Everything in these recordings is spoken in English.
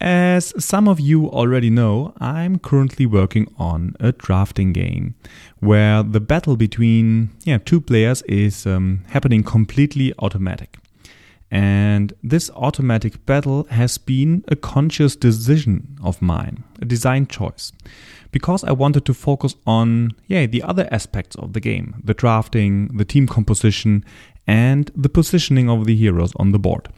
As some of you already know, I'm currently working on a drafting game where the battle between yeah, two players is um, happening completely automatic. And this automatic battle has been a conscious decision of mine, a design choice. Because I wanted to focus on yeah, the other aspects of the game, the drafting, the team composition, and the positioning of the heroes on the board.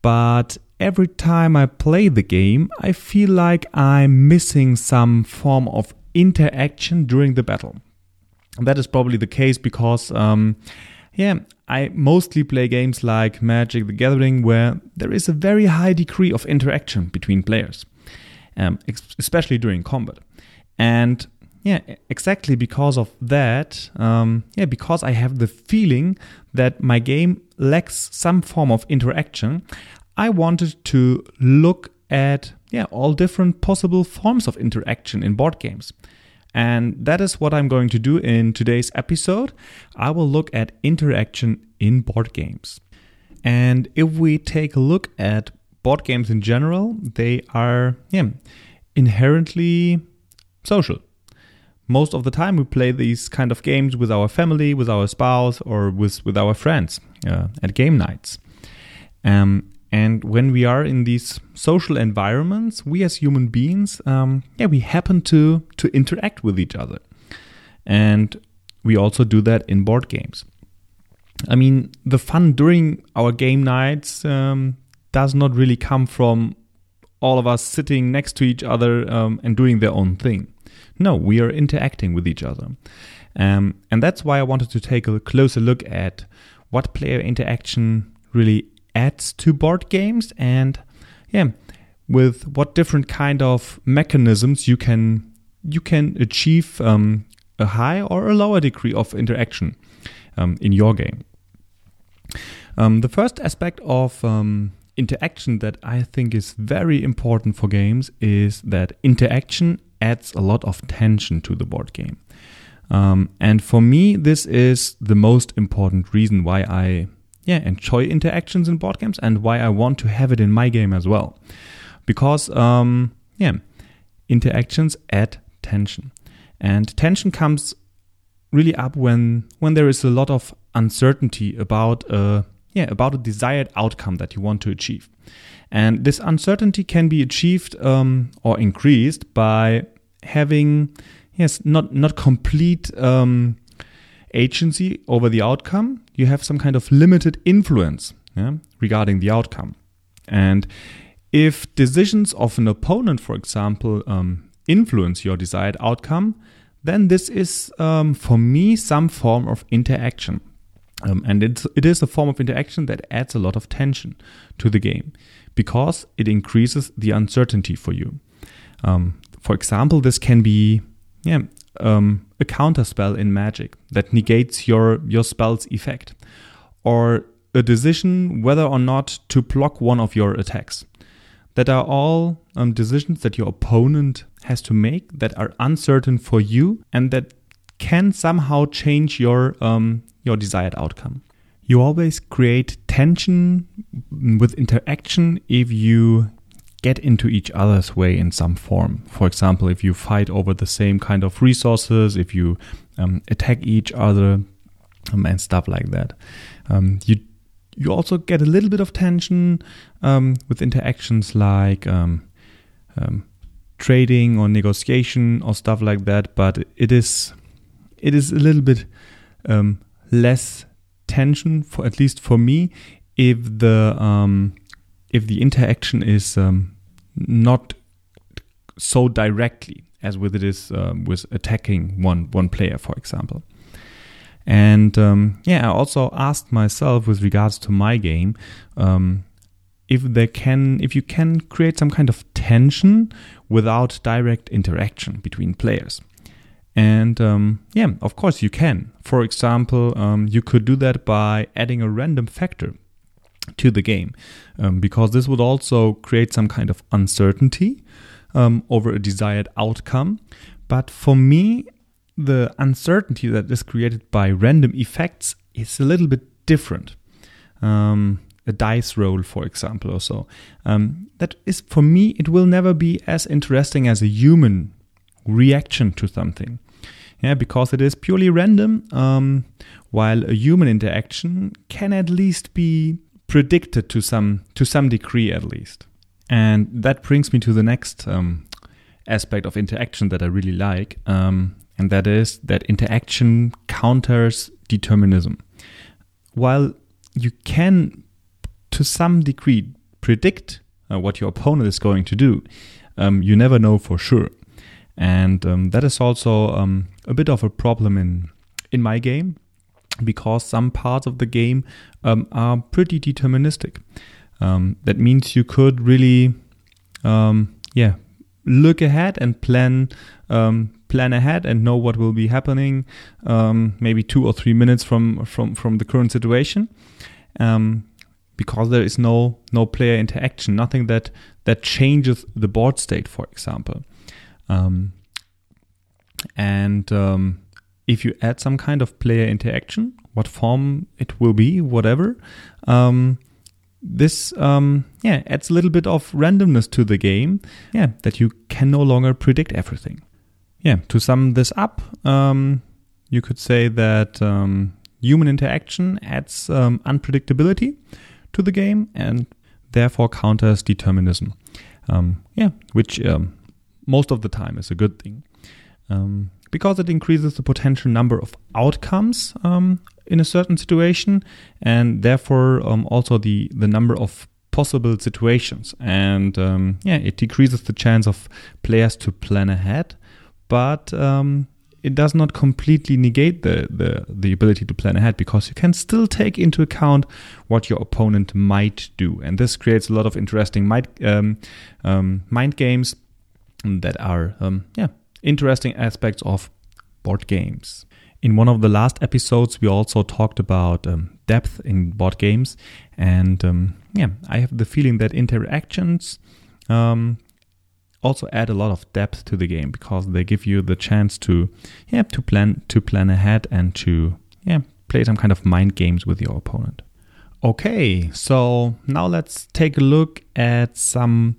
But every time I play the game, I feel like I'm missing some form of interaction during the battle. That is probably the case because, um, yeah, I mostly play games like Magic the Gathering where there is a very high degree of interaction between players, um, especially during combat. And yeah, exactly because of that, um, yeah, because I have the feeling that my game lacks some form of interaction, I wanted to look at yeah, all different possible forms of interaction in board games. And that is what I'm going to do in today's episode. I will look at interaction in board games. And if we take a look at board games in general, they are yeah, inherently social. Most of the time, we play these kind of games with our family, with our spouse, or with, with our friends uh, at game nights. Um, and when we are in these social environments, we as human beings, um, yeah, we happen to to interact with each other, and we also do that in board games. I mean, the fun during our game nights um, does not really come from all of us sitting next to each other um, and doing their own thing. No, we are interacting with each other. Um, and that's why I wanted to take a closer look at what player interaction really adds to board games and yeah with what different kind of mechanisms you can you can achieve um, a high or a lower degree of interaction um, in your game. Um, the first aspect of um, interaction that i think is very important for games is that interaction adds a lot of tension to the board game. Um, and for me this is the most important reason why i yeah, enjoy interactions in board games and why I want to have it in my game as well. Because, um, yeah, interactions add tension. And tension comes really up when when there is a lot of uncertainty about a yeah about a desired outcome that you want to achieve and this uncertainty can be achieved um, or increased by having yes not not complete um, agency over the outcome, you have some kind of limited influence yeah, regarding the outcome. And if decisions of an opponent, for example, um, influence your desired outcome, then this is, um, for me, some form of interaction. Um, and it's, it is a form of interaction that adds a lot of tension to the game because it increases the uncertainty for you. Um, for example, this can be yeah, um, a counter spell in magic that negates your, your spell's effect, or a decision whether or not to block one of your attacks. That are all um, decisions that your opponent has to make that are uncertain for you and that can somehow change your um, your desired outcome. You always create tension with interaction if you get into each other's way in some form. For example, if you fight over the same kind of resources, if you um, attack each other, um, and stuff like that. Um, you you also get a little bit of tension um, with interactions like um, um, trading or negotiation or stuff like that. But it is it is a little bit less tension for at least for me if the if the interaction is um, not so directly as with it is uh, with attacking one one player, for example. And um, yeah, I also asked myself with regards to my game um, if they can, if you can create some kind of tension without direct interaction between players. And um, yeah, of course you can. For example, um, you could do that by adding a random factor to the game, um, because this would also create some kind of uncertainty um, over a desired outcome. But for me, the uncertainty that is created by random effects is a little bit different. Um, a dice roll, for example, or so. Um, that is, for me, it will never be as interesting as a human reaction to something. Yeah, because it is purely random, um, while a human interaction can at least be predicted to some to some degree at least. And that brings me to the next um, aspect of interaction that I really like, um, and that is that interaction counters determinism. While you can, to some degree, predict uh, what your opponent is going to do, um, you never know for sure. And um, that is also um, a bit of a problem in in my game because some parts of the game um, are pretty deterministic. Um, that means you could really, um, yeah, look ahead and plan um, plan ahead and know what will be happening um, maybe two or three minutes from from from the current situation um, because there is no no player interaction nothing that that changes the board state for example and if you add some kind of player interaction what form it will be whatever um, this um, yeah adds a little bit of randomness to the game yeah that you can no longer predict everything. Yeah to sum this up um, you could say that um, human interaction adds um, unpredictability to the game and therefore counters determinism um, yeah which um, most of the time is a good thing because it increases the potential number of outcomes um, in a certain situation and therefore um, also the the number of possible situations. And um, yeah it decreases the chance of players to plan ahead but um, it does not completely negate the, the the ability to plan ahead because you can still take into account what your opponent might do. And this creates a lot of interesting mind, um, um, mind games that are yeah interesting aspects of board games in one of the last episodes, we also talked about um, depth in board games, and um, yeah, I have the feeling that interactions um, also add a lot of depth to the game because they give you the chance to yeah to plan to plan ahead and to yeah play some kind of mind games with your opponent. Okay, so now let's take a look at some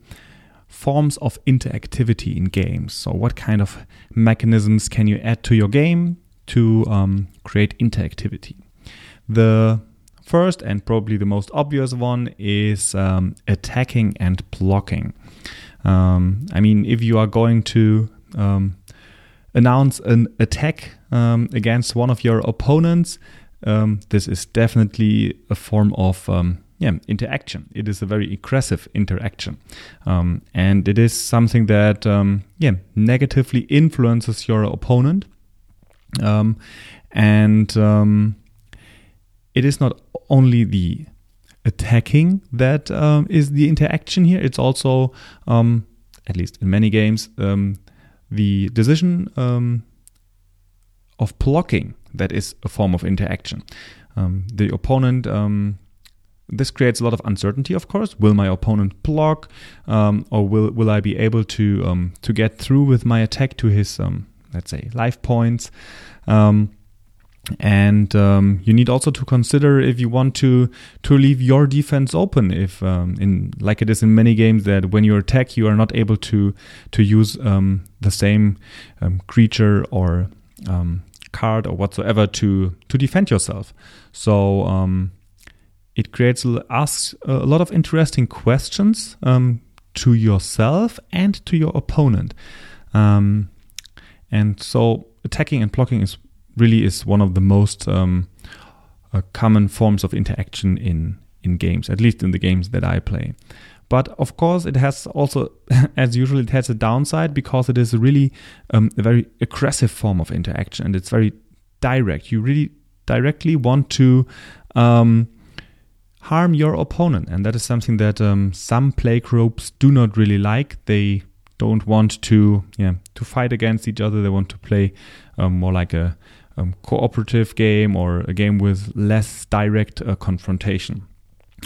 forms of interactivity in games. So, what kind of mechanisms can you add to your game to um, create interactivity. The first and probably the most obvious one is um, attacking and blocking. Um, I mean, if you are going to um, announce an attack um, against one of your opponents, um, this is definitely a form of yeah, interaction. It is a very aggressive interaction, um, and it is something that um, yeah negatively influences your opponent. Um, and um, it is not only the attacking that um, is the interaction here, it's also, um, at least in many games, um, the decision um, of blocking that is a form of interaction. the opponent this creates a lot of uncertainty, of course. Will my opponent block, um, or will will I be able to um, to get through with my attack to his um, let's say life points. Um, and um, you need also to consider if you want to to leave your defense open. If um, in like it is in many games that when you attack, you are not able to to use um, the same um, creature or card or whatsoever to to defend yourself. So it creates asks a lot of interesting questions to yourself and to your opponent. Um, and so attacking and blocking is really is one of the most um, uh, common forms of interaction in in games, at least in the games that I play. But of course, it has also, as usual, it has a downside because it is really um, a very aggressive form of interaction and it's very direct. You really directly want to um, harm your opponent, and that is something that um, some play groups do not really like. They don't want to yeah to fight against each other. They want to play um, more like a um, cooperative game or a game with less direct uh, confrontation.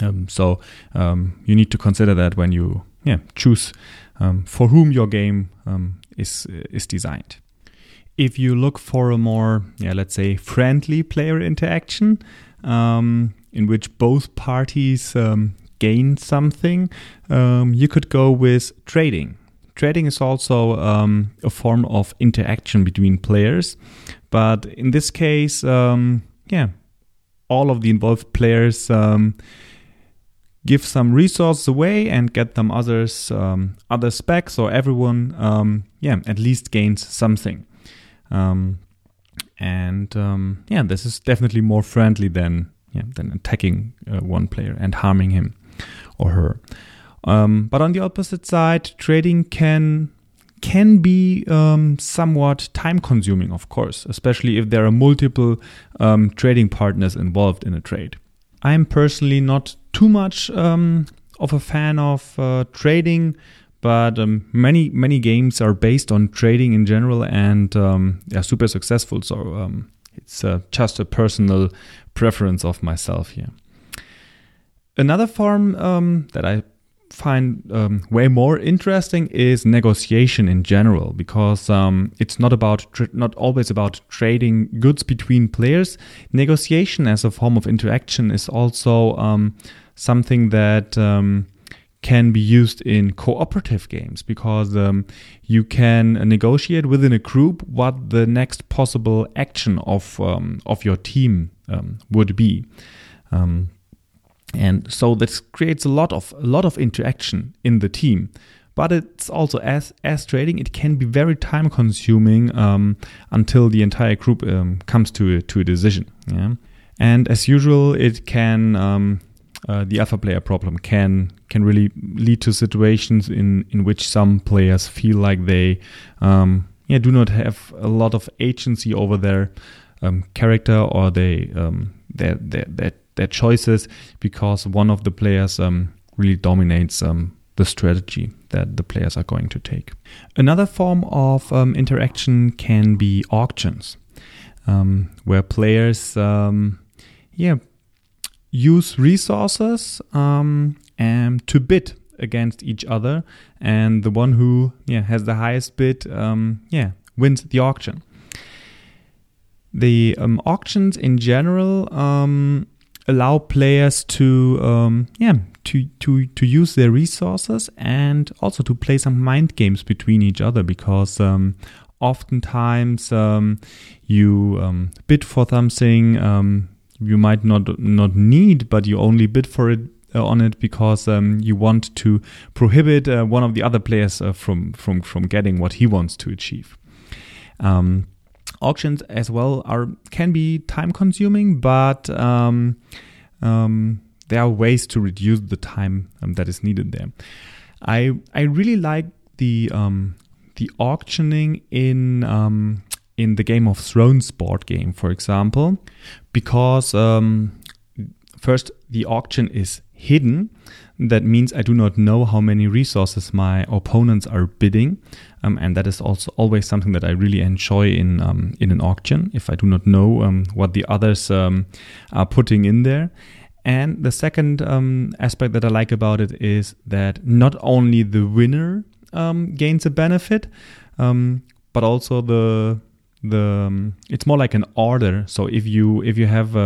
Um, so um, you need to consider that when you yeah choose um, for whom your game is is designed. If you look for a more yeah let's say friendly player interaction um, in which both parties gain something, you could go with trading trading is also um, a form of interaction between players. But in this case, um, yeah, all of the involved players um, give some resources away and get them others um, other specs, so everyone, um, yeah, at least gains something. Um, and yeah, this is definitely more friendly than yeah, attacking uh, one player and harming him or her. Um, but on the opposite side, trading can can be um, somewhat time consuming, of course, especially if there are multiple um, trading partners involved in a trade. I'm personally not too much um, of a fan of uh, trading, but um, many many games are based on trading in general and um, are super successful. So it's uh, just a personal preference of myself here. Another form that I find um, way more interesting is negotiation in general because um, it's not about not always about trading goods between players. Negotiation as a form of interaction is also um, something that um, can be used in cooperative games because um, you can negotiate within a group what the next possible action of um, of your team would be. Um, and so this creates a lot of a lot of interaction in the team but it's also as as trading it can be very time consuming um, until the entire group um, comes to a, to a decision yeah and as usual it can um, uh, the alpha player problem can can really lead to situations in in which some players feel like they um, yeah do not have a lot of agency over their um, character or they um, their, their, their their choices because one of the players um, really dominates um, the strategy that the players are going to take. Another form of um, interaction can be auctions, where players, yeah, use resources um, and to bid against each other, and the one who yeah has the highest bid, yeah, wins the auction. The auctions in general allow players to um, yeah to to to use their resources and also to play some mind games between each other because um, oftentimes um, you um, bid for something um, you might not not need but you only bid for it on it because um, you want to prohibit uh, one of the other players uh, from from from getting what he wants to achieve. Um, auctions as well are can be time consuming, but um, um, there are ways to reduce the time um, that is needed there. I I really like the um, the auctioning in in the Game of Thrones board game, for example, because first the auction is hidden that means I do not know how many resources my opponents are bidding, um, and that is also always something that I really enjoy in um, in an auction. If I do not know um, what the others um, are putting in there, and the second um, aspect that I like about it is that not only the winner um, gains a benefit, but also the the it's more like an order. So if you if you have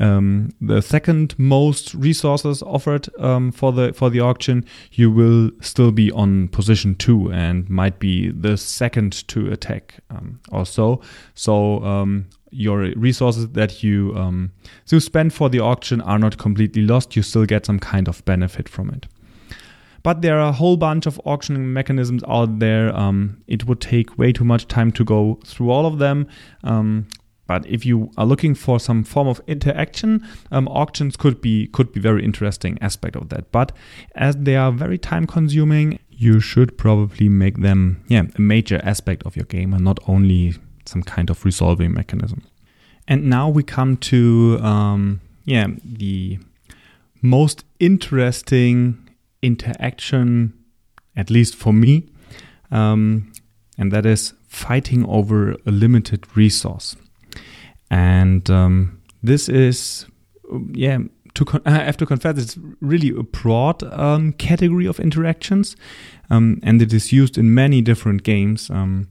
um, the second most resources offered um, for the for the auction, you will still be on position two and might be the second to attack um, also. So um, your resources that you um, so spend for the auction are not completely lost. You still get some kind of benefit from it. But there are a whole bunch of auctioning mechanisms out there. Um, it would take way too much time to go through all of them. Um, but if you are looking for some form of interaction, um, auctions could be could be very interesting aspect of that. But as they are very time consuming, you should probably make them yeah a major aspect of your game and not only some kind of resolving mechanism. And now we come to um, yeah the most interesting interaction, at least for me, um, and that is fighting over a limited resource. And um, this is, yeah, con- I have to confess, it's really a broad um, category of interactions, um, and it is used in many different games. Um,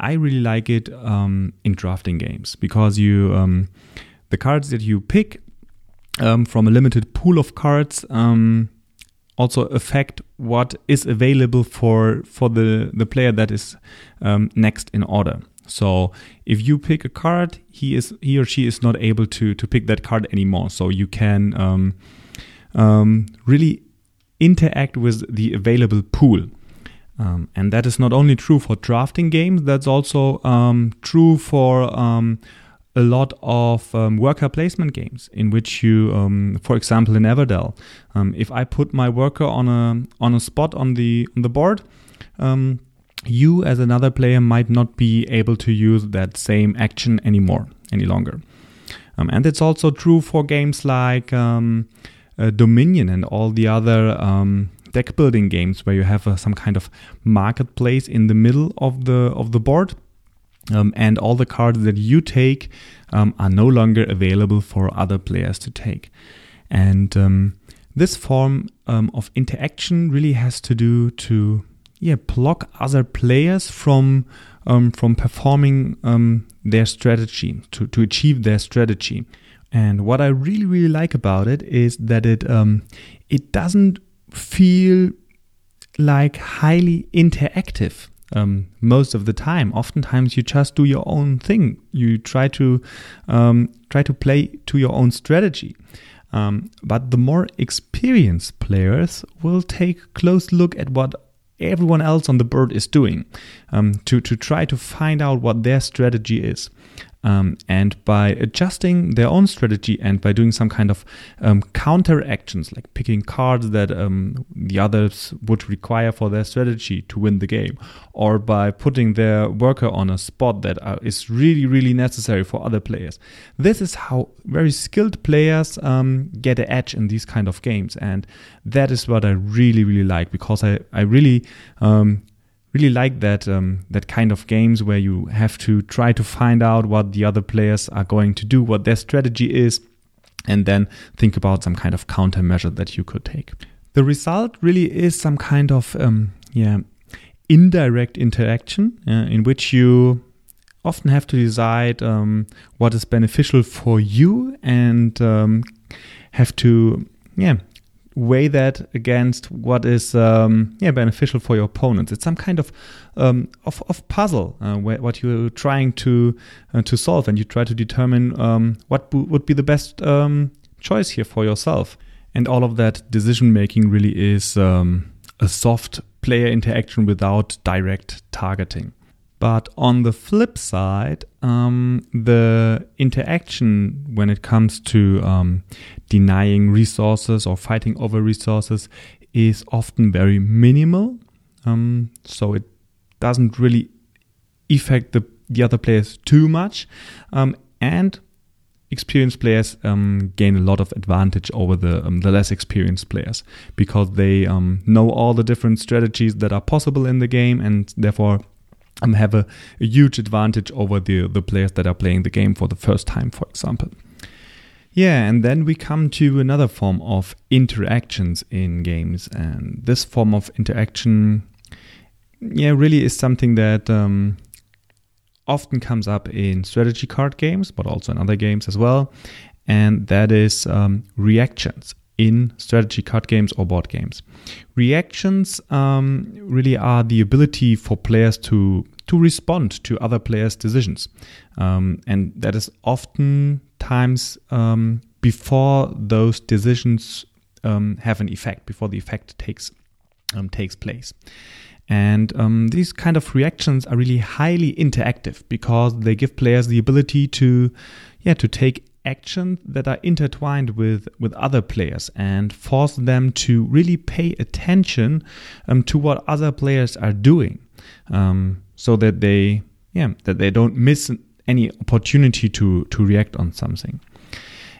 I really like it um, in drafting games because you um, the cards that you pick um, from a limited pool of cards also affect what is available for for the the player that is next in order. So if you pick a card, he is he or she is not able to to pick that card anymore. So you can um, um, really interact with the available pool. Um, and that is not only true for drafting games, that's also um, true for um, a lot of um, worker placement games in which you, um, for example, in Everdell, um, if I put my worker on a on a spot on the on the board, um, you as another player might not be able to use that same action anymore any longer. Um, and it's also true for games like um, uh, Dominion and all the other um, deck building games where you have uh, some kind of marketplace in the middle of the of the board. Um, and all the cards that you take um, are no longer available for other players to take. And um, this form of interaction really has to do to yeah block other players from um, from performing um, their strategy to to achieve their strategy. And what I really really like about it is that it um, it doesn't feel like highly interactive um, most of the time. Oftentimes, you just do your own thing. You try to um, try to play to your own strategy. Um, but the more experienced players will take a close look at what everyone else on the board is doing um, to, to try to find out what their strategy is. Um, and by adjusting their own strategy and by doing some kind of um, counter actions, like picking cards that um, the others would require for their strategy to win the game, or by putting their worker on a spot that uh, is really, really necessary for other players. This is how very skilled players um, get an edge in these kind of games. And that is what I really, really like because I, I really um, really like that um, that kind of games where you have to try to find out what the other players are going to do, what their strategy is, and then think about some kind of countermeasure that you could take. The result really is some kind of um, yeah indirect interaction uh, in which you often have to decide um, what is beneficial for you and um, have to yeah weigh that against what is um, yeah beneficial for your opponents. It's some kind of um, of, of puzzle uh, where, what you're trying to uh, to solve, and you try to determine um, what would be the best um, choice here for yourself. And all of that decision making really is um, a soft player interaction without direct targeting. But on the flip side, um, the interaction when it comes to um, denying resources or fighting over resources is often very minimal. Um, so it doesn't really affect the, the other players too much. Um, and experienced players um, gain a lot of advantage over the um, the less experienced players because they know all the different strategies that are possible in the game and therefore um, have a, a, huge advantage over the, the players that are playing the game for the first time, for example. Yeah, and then we come to another form of interactions in games, and this form of interaction, yeah, really is something that um, often comes up in strategy card games, but also in other games as well, and that is um, reactions in strategy card games or board games. Reactions um, really are the ability for players to to respond to other players' decisions, um, and that is oftentimes um, before those decisions um, have an effect, before the effect takes um, takes place. And um, these kind of reactions are really highly interactive because they give players the ability to, yeah, to take actions that are intertwined with with other players and force them to really pay attention um, to what other players are doing um, so that they yeah that they don't miss any opportunity to to react on something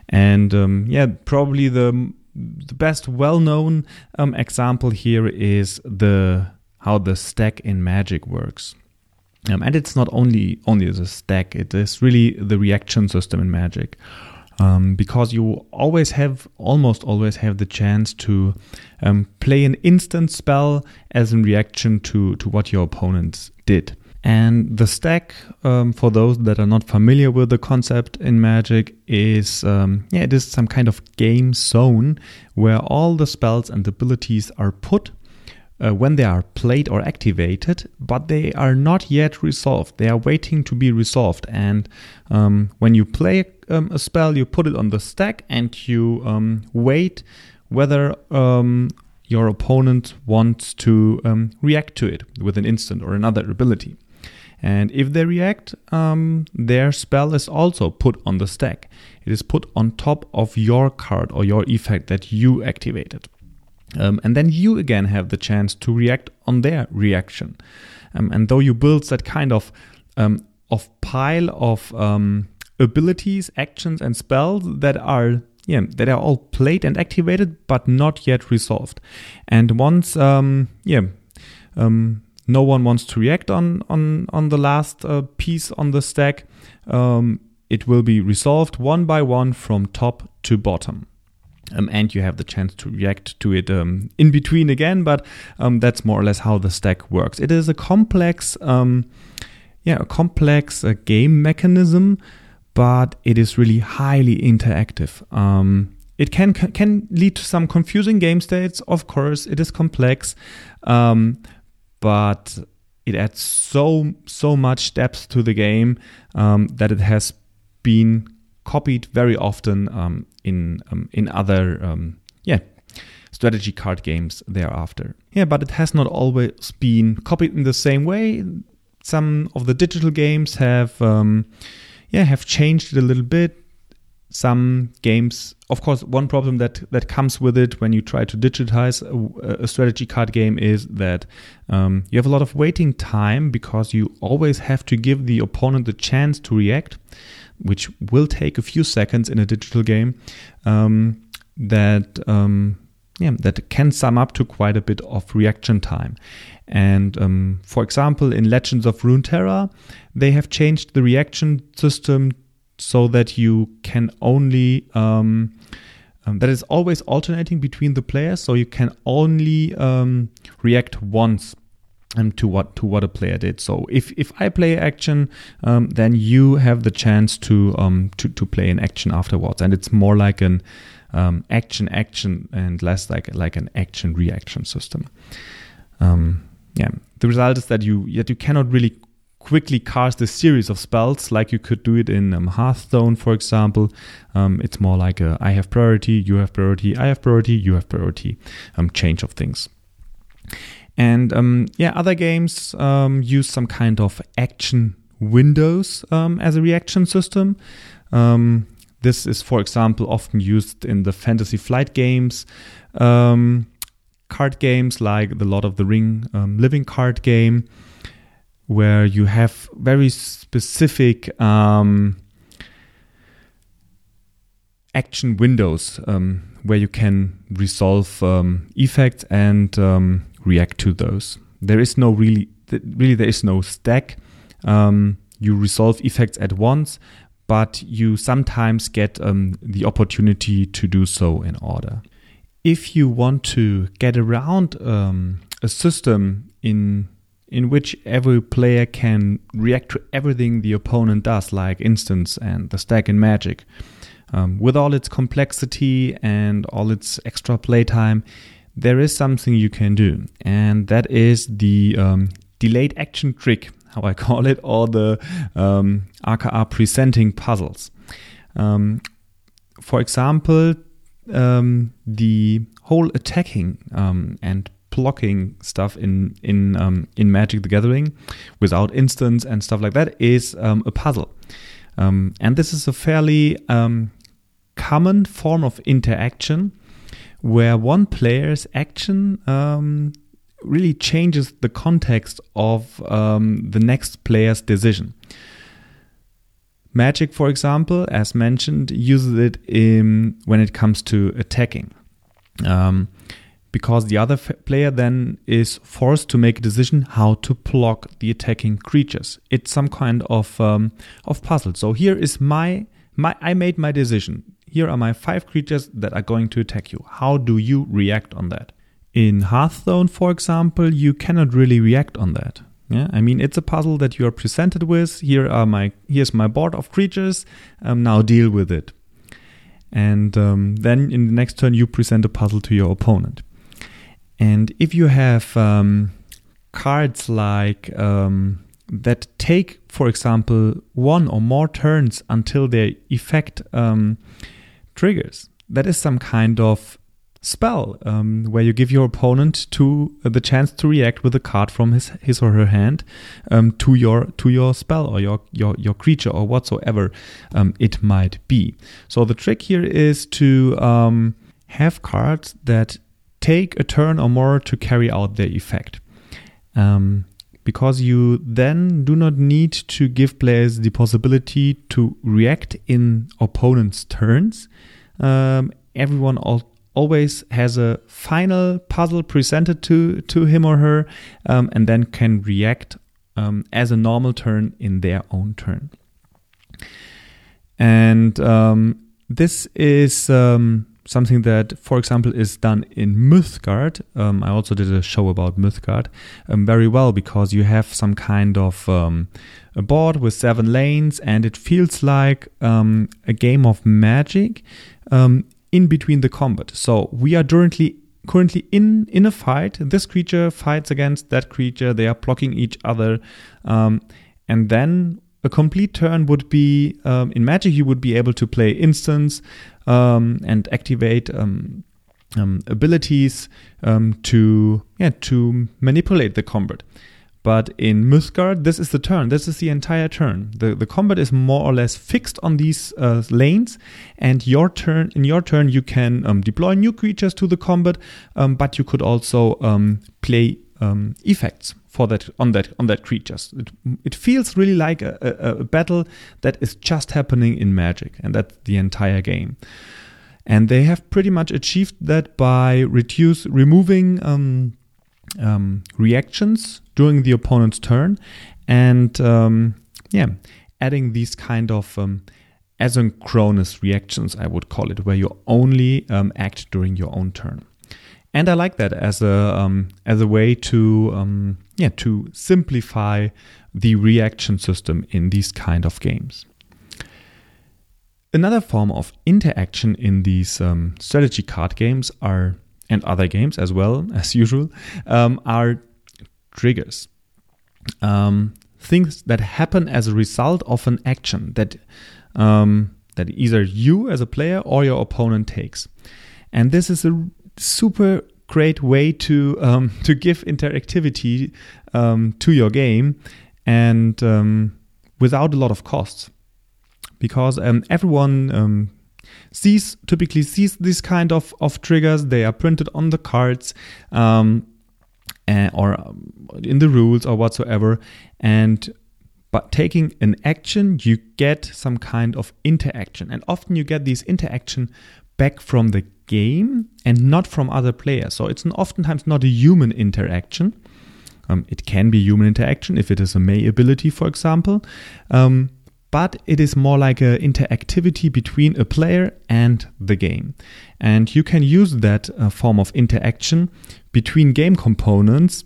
and um, yeah probably the the best well-known um, example here is the how the stack in Magic works. Um, and it's not only only the stack; it is really the reaction system in Magic, um, because you always have, almost always have the chance to um, play an instant spell as a reaction to to what your opponents did. And the stack, um, for those that are not familiar with the concept in Magic, is um, yeah, it is some kind of game zone where all the spells and abilities are put uh, when they are played or activated, but they are not yet resolved. They are waiting to be resolved. And um, when you play um, a spell, you put it on the stack and you um, wait whether um, your opponent wants to um, react to it with an instant or another ability. And if they react, um, their spell is also put on the stack. It is put on top of your card or your effect that you activated. Um, and then you again have the chance to react on their reaction. Um, and though you build that kind of um, of pile of um, abilities, actions, and spells that are yeah that are all played and activated but not yet resolved. And once um, yeah um, no one wants to react on on on the last uh, piece on the stack, it will be resolved one by one from top to bottom. Um, and you have the chance to react to it um, in between again, but um, that's more or less how the stack works. It is a complex, um, yeah, a complex uh, game mechanism, but it is really highly interactive. Um, it can can lead to some confusing game states. Of course, it is complex, um, but it adds so so much depth to the game that it has been copied very often um, in um, in other um, yeah strategy card games thereafter. Yeah, but it has not always been copied in the same way. Some of the digital games have um, yeah have changed it a little bit some games of course one problem that that comes with it when you try to digitize a, a strategy card game is that um, you have a lot of waiting time because you always have to give the opponent the chance to react which will take a few seconds in a digital game um, that um, yeah, that can sum up to quite a bit of reaction time. And um, for example, in Legends of Runeterra, they have changed the reaction system so that you can only um, um, that is always alternating between the players, so you can only um, react once um, to what to what a player did. So if if I play action, um, then you have the chance to um, to to play an action afterwards, and it's more like an um, action action and less like like an action reaction system. Um, yeah, the result is that you yet you cannot really quickly cast a series of spells like you could do it in um, Hearthstone, for example. Um, it's more like a I have priority, you have priority, I have priority, you have priority um, change of things. And um, yeah, other games um, use some kind of action windows um, as a reaction system. this is, for example, often used in the Fantasy Flight games card games like the Lord of the Ring um, living card game, where you have very specific um, action windows um, where you can resolve um, effects and um, react to those. There is no really, really there is no stack. Um, you resolve effects at once, but you sometimes get um, the opportunity to do so in order. If you want to get around a system in in which every player can react to everything the opponent does, like instants and the stack in Magic. Um, with all its complexity and all its extra playtime, there is something you can do, and that is the um, delayed action trick, how I call it, or the um, RKR presenting puzzles. Um, for example, um, the whole attacking um, and blocking stuff in in um, in Magic the Gathering without instants and stuff like that is um, a puzzle, um, and this is a fairly um, common form of interaction where one player's action um, really changes the context of um, the next player's decision. Magic, for example, as mentioned, uses it in, when it comes to attacking. Um, because the other player then is forced to make a decision how to block the attacking creatures. It's some kind of um, of puzzle. So here is my my I made my decision. Here are my five creatures that are going to attack you. How do you react on that? In Hearthstone, for example, you cannot really react on that. Yeah, I mean it's a puzzle that you are presented with. Here are my here's my board of creatures. Um, now deal with it. And um, then in the next turn, you present a puzzle to your opponent. And if you have um, cards like um, that take, for example, one or more turns until their effect um, triggers, that is some kind of spell um, where you give your opponent to uh, the chance to react with a card from his his or her hand um, to your to your spell or your your your creature or whatsoever um, it might be. So the trick here is to um, have cards that take a turn or more to carry out their effect. Um, because you then do not need to give players the possibility to react in opponents' turns. Um, everyone al- always has a final puzzle presented to, to him or her um, and then can react um, as a normal turn in their own turn. And um, this is um, something that, for example, is done in Mythgard. Um, I also did a show about Mythgard um, very well because you have some kind of um, a board with seven lanes, and it feels like um, a game of magic um, in between the combat. So we are currently currently in in a fight. This creature fights against that creature. They are blocking each other, um, and then a complete turn would be um, in Magic. You would be able to play instants um, and activate um, um abilities um, to yeah to manipulate the combat. But in Mythgard, this is the turn. This is the entire turn. The the combat is more or less fixed on these uh, lanes, and your turn. In your turn, you can um, deploy new creatures to the combat, but you could also play effects for that on that on that creatures. It, it feels really like a, a, a, battle that is just happening in Magic, and that's the entire game. And they have pretty much achieved that by reduce removing um, um, reactions during the opponent's turn, and um, yeah, adding these kind of um, asynchronous reactions, I would call it, where you only um, act during your own turn and I like that as a um, as a way to um, yeah to simplify the reaction system in these kind of games. Another form of interaction in these um, strategy card games are and other games as well as usual um, are triggers. Um, things that happen as a result of an action that um, that either you as a player or your opponent takes. And this is a super great way to um, to give interactivity um, to your game and um, without a lot of costs. Because um, everyone um, sees typically sees this kind of, of triggers. They are printed on the cards uh, or in the rules or whatsoever. And but taking an action you get some kind of interaction. And often you get these interaction back from the game and not from other players. So it's oftentimes not a human interaction. Um, it can be human interaction if it is a May ability, for example. Um, but it is more like an interactivity between a player and the game. And you can use that uh, form of interaction between game components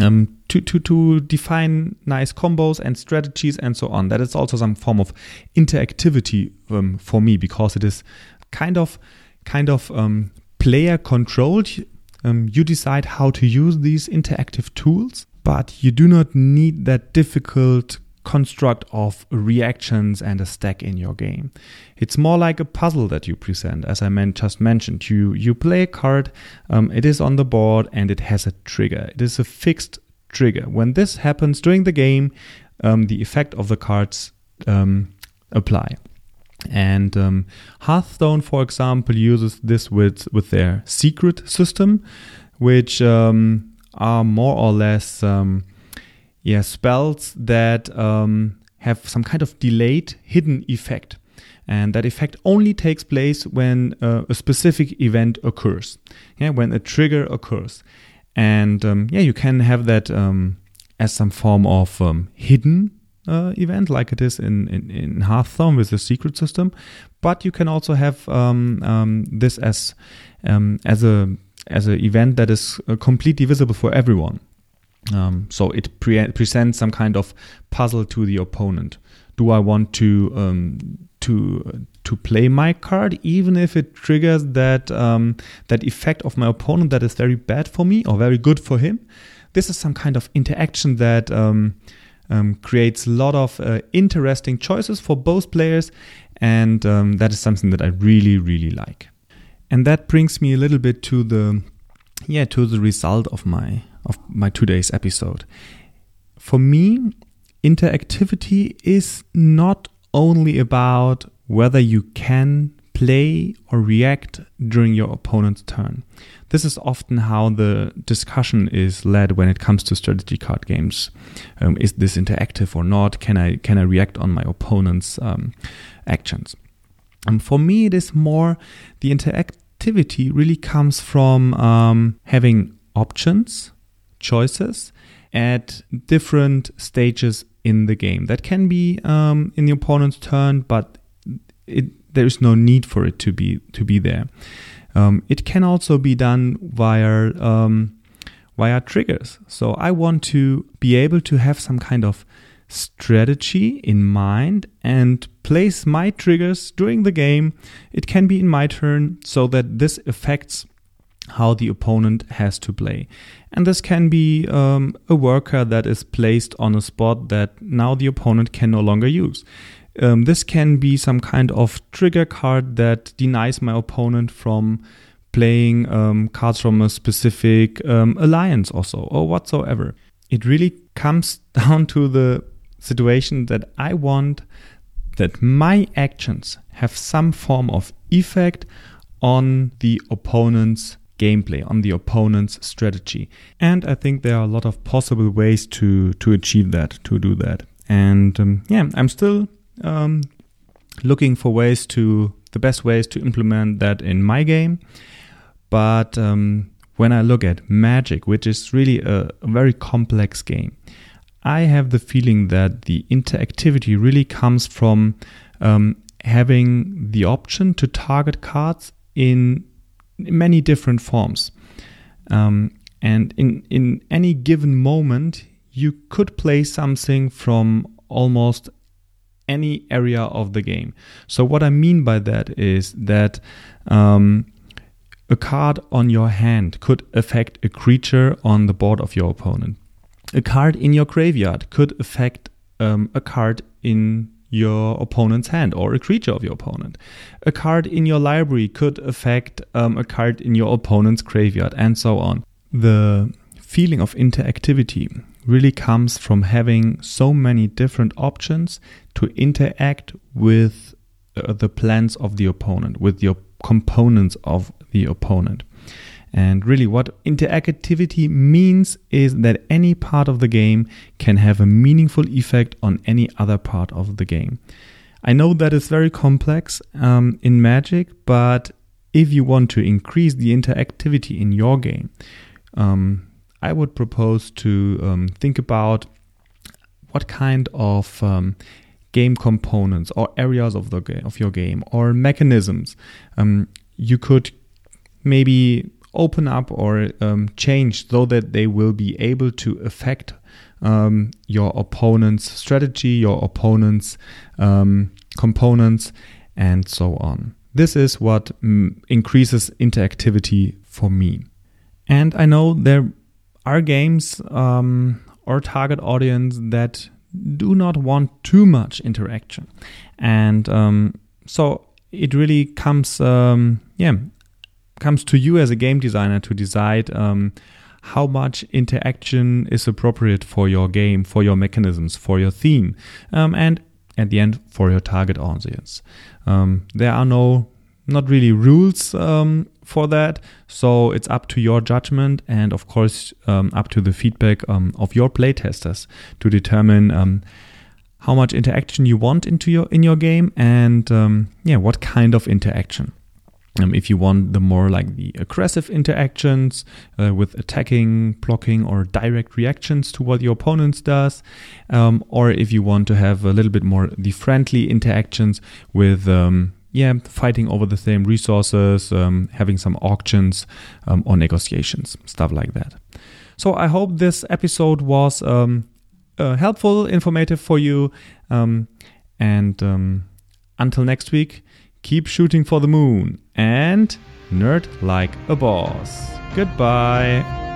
um, to, to, to define nice combos and strategies and so on. That is also some form of interactivity um, for me because it is kind of kind of um, player controlled. Um, you decide how to use these interactive tools, but you do not need that difficult construct of reactions and a stack in your game. It's more like a puzzle that you present, as I meant, just mentioned. You you play a card, um, it is on the board, and it has a trigger. It is a fixed trigger. When this happens during the game, um, the effect of the cards um, apply. And um, Hearthstone, for example, uses this with, with their secret system, which um, are more or less um, yeah, spells that um, have some kind of delayed hidden effect. And that effect only takes place when uh, a specific event occurs, yeah, when a trigger occurs. And um, yeah, you can have that um, as some form of hidden uh, event, like it is in, in, in Hearthstone with the secret system. But you can also have um, um, this as um, as a as an event that is uh, completely visible for everyone. Um, so it pre- presents some kind of puzzle to the opponent. Do I want to um, to to play my card, even if it triggers that um, that effect of my opponent that is very bad for me or very good for him? This is some kind of interaction that um, um, creates a lot of uh, interesting choices for both players, and um, that is something that I really really like. And that brings me a little bit to the yeah to the result of my of my today's episode. For me, interactivity is not only about whether you can play or react during your opponent's turn. This is often how the discussion is led when it comes to strategy card games. Um, is this interactive or not? Can I can I react on my opponent's um, actions? Um, for me, it is more the interactivity really comes from um, having options, choices at different stages in the game. That can be um, in the opponent's turn, but it, there is no need for it to be to be there. Um, it can also be done via um, via triggers. So I want to be able to have some kind of strategy in mind and place my triggers during the game. It can be in my turn so that this affects how the opponent has to play. And this can be um, a worker that is placed on a spot that now the opponent can no longer use. Um, this can be some kind of trigger card that denies my opponent from playing um, cards from a specific um, alliance or so, or whatsoever. It really comes down to the situation that I want that my actions have some form of effect on the opponent's gameplay, on the opponent's strategy. And I think there are a lot of possible ways to to achieve that, to do that. And um, yeah, I'm still um, looking for ways to the best ways to implement that in my game. But um, when I look at Magic, which is really a, very complex game, I have the feeling that the interactivity really comes from um, having the option to target cards in many different forms. Um, and in, in any given moment, you could play something from almost any area of the game. So, what I mean by that is that um, a card on your hand could affect a creature on the board of your opponent. A card in your graveyard could affect um, a card in your opponent's hand or a creature of your opponent. A card in your library could affect um, a card in your opponent's graveyard, and so on. The feeling of interactivity really comes from having so many different options to interact with uh, the plans of the opponent, with your components of the opponent. And really, what interactivity means is that any part of the game can have a meaningful effect on any other part of the game. I know that is very complex um, in Magic, but if you want to increase the interactivity in your game, um, I would propose to um, think about what kind of um, game components or areas of the of your game or mechanisms um, you could maybe open up or um, change so that they will be able to affect um, your opponent's strategy, your opponent's um, components, and so on. This is what mm, increases interactivity for me. And I know there are games um, or target audience that do not want too much interaction, and um, so it really comes, um, yeah, comes to you as a game designer to decide um, how much interaction is appropriate for your game, for your mechanisms, for your theme, um, and at the end for your target audience. Um, there are no not really rules um, for that. So it's up to your judgment and, of course, um, up to the feedback um, of your playtesters to determine um, how much interaction you want into your in your game, and um, yeah, what kind of interaction. Um, if you want the more like the aggressive interactions uh, with attacking, blocking, or direct reactions to what your opponent does, or if you want to have a little bit more the friendly interactions with yeah fighting over the same resources, um, having some auctions um, or negotiations, stuff like that. So I hope this episode was um, uh, helpful, informative for you, and until next week keep shooting for the moon, and nerd like a boss. Goodbye.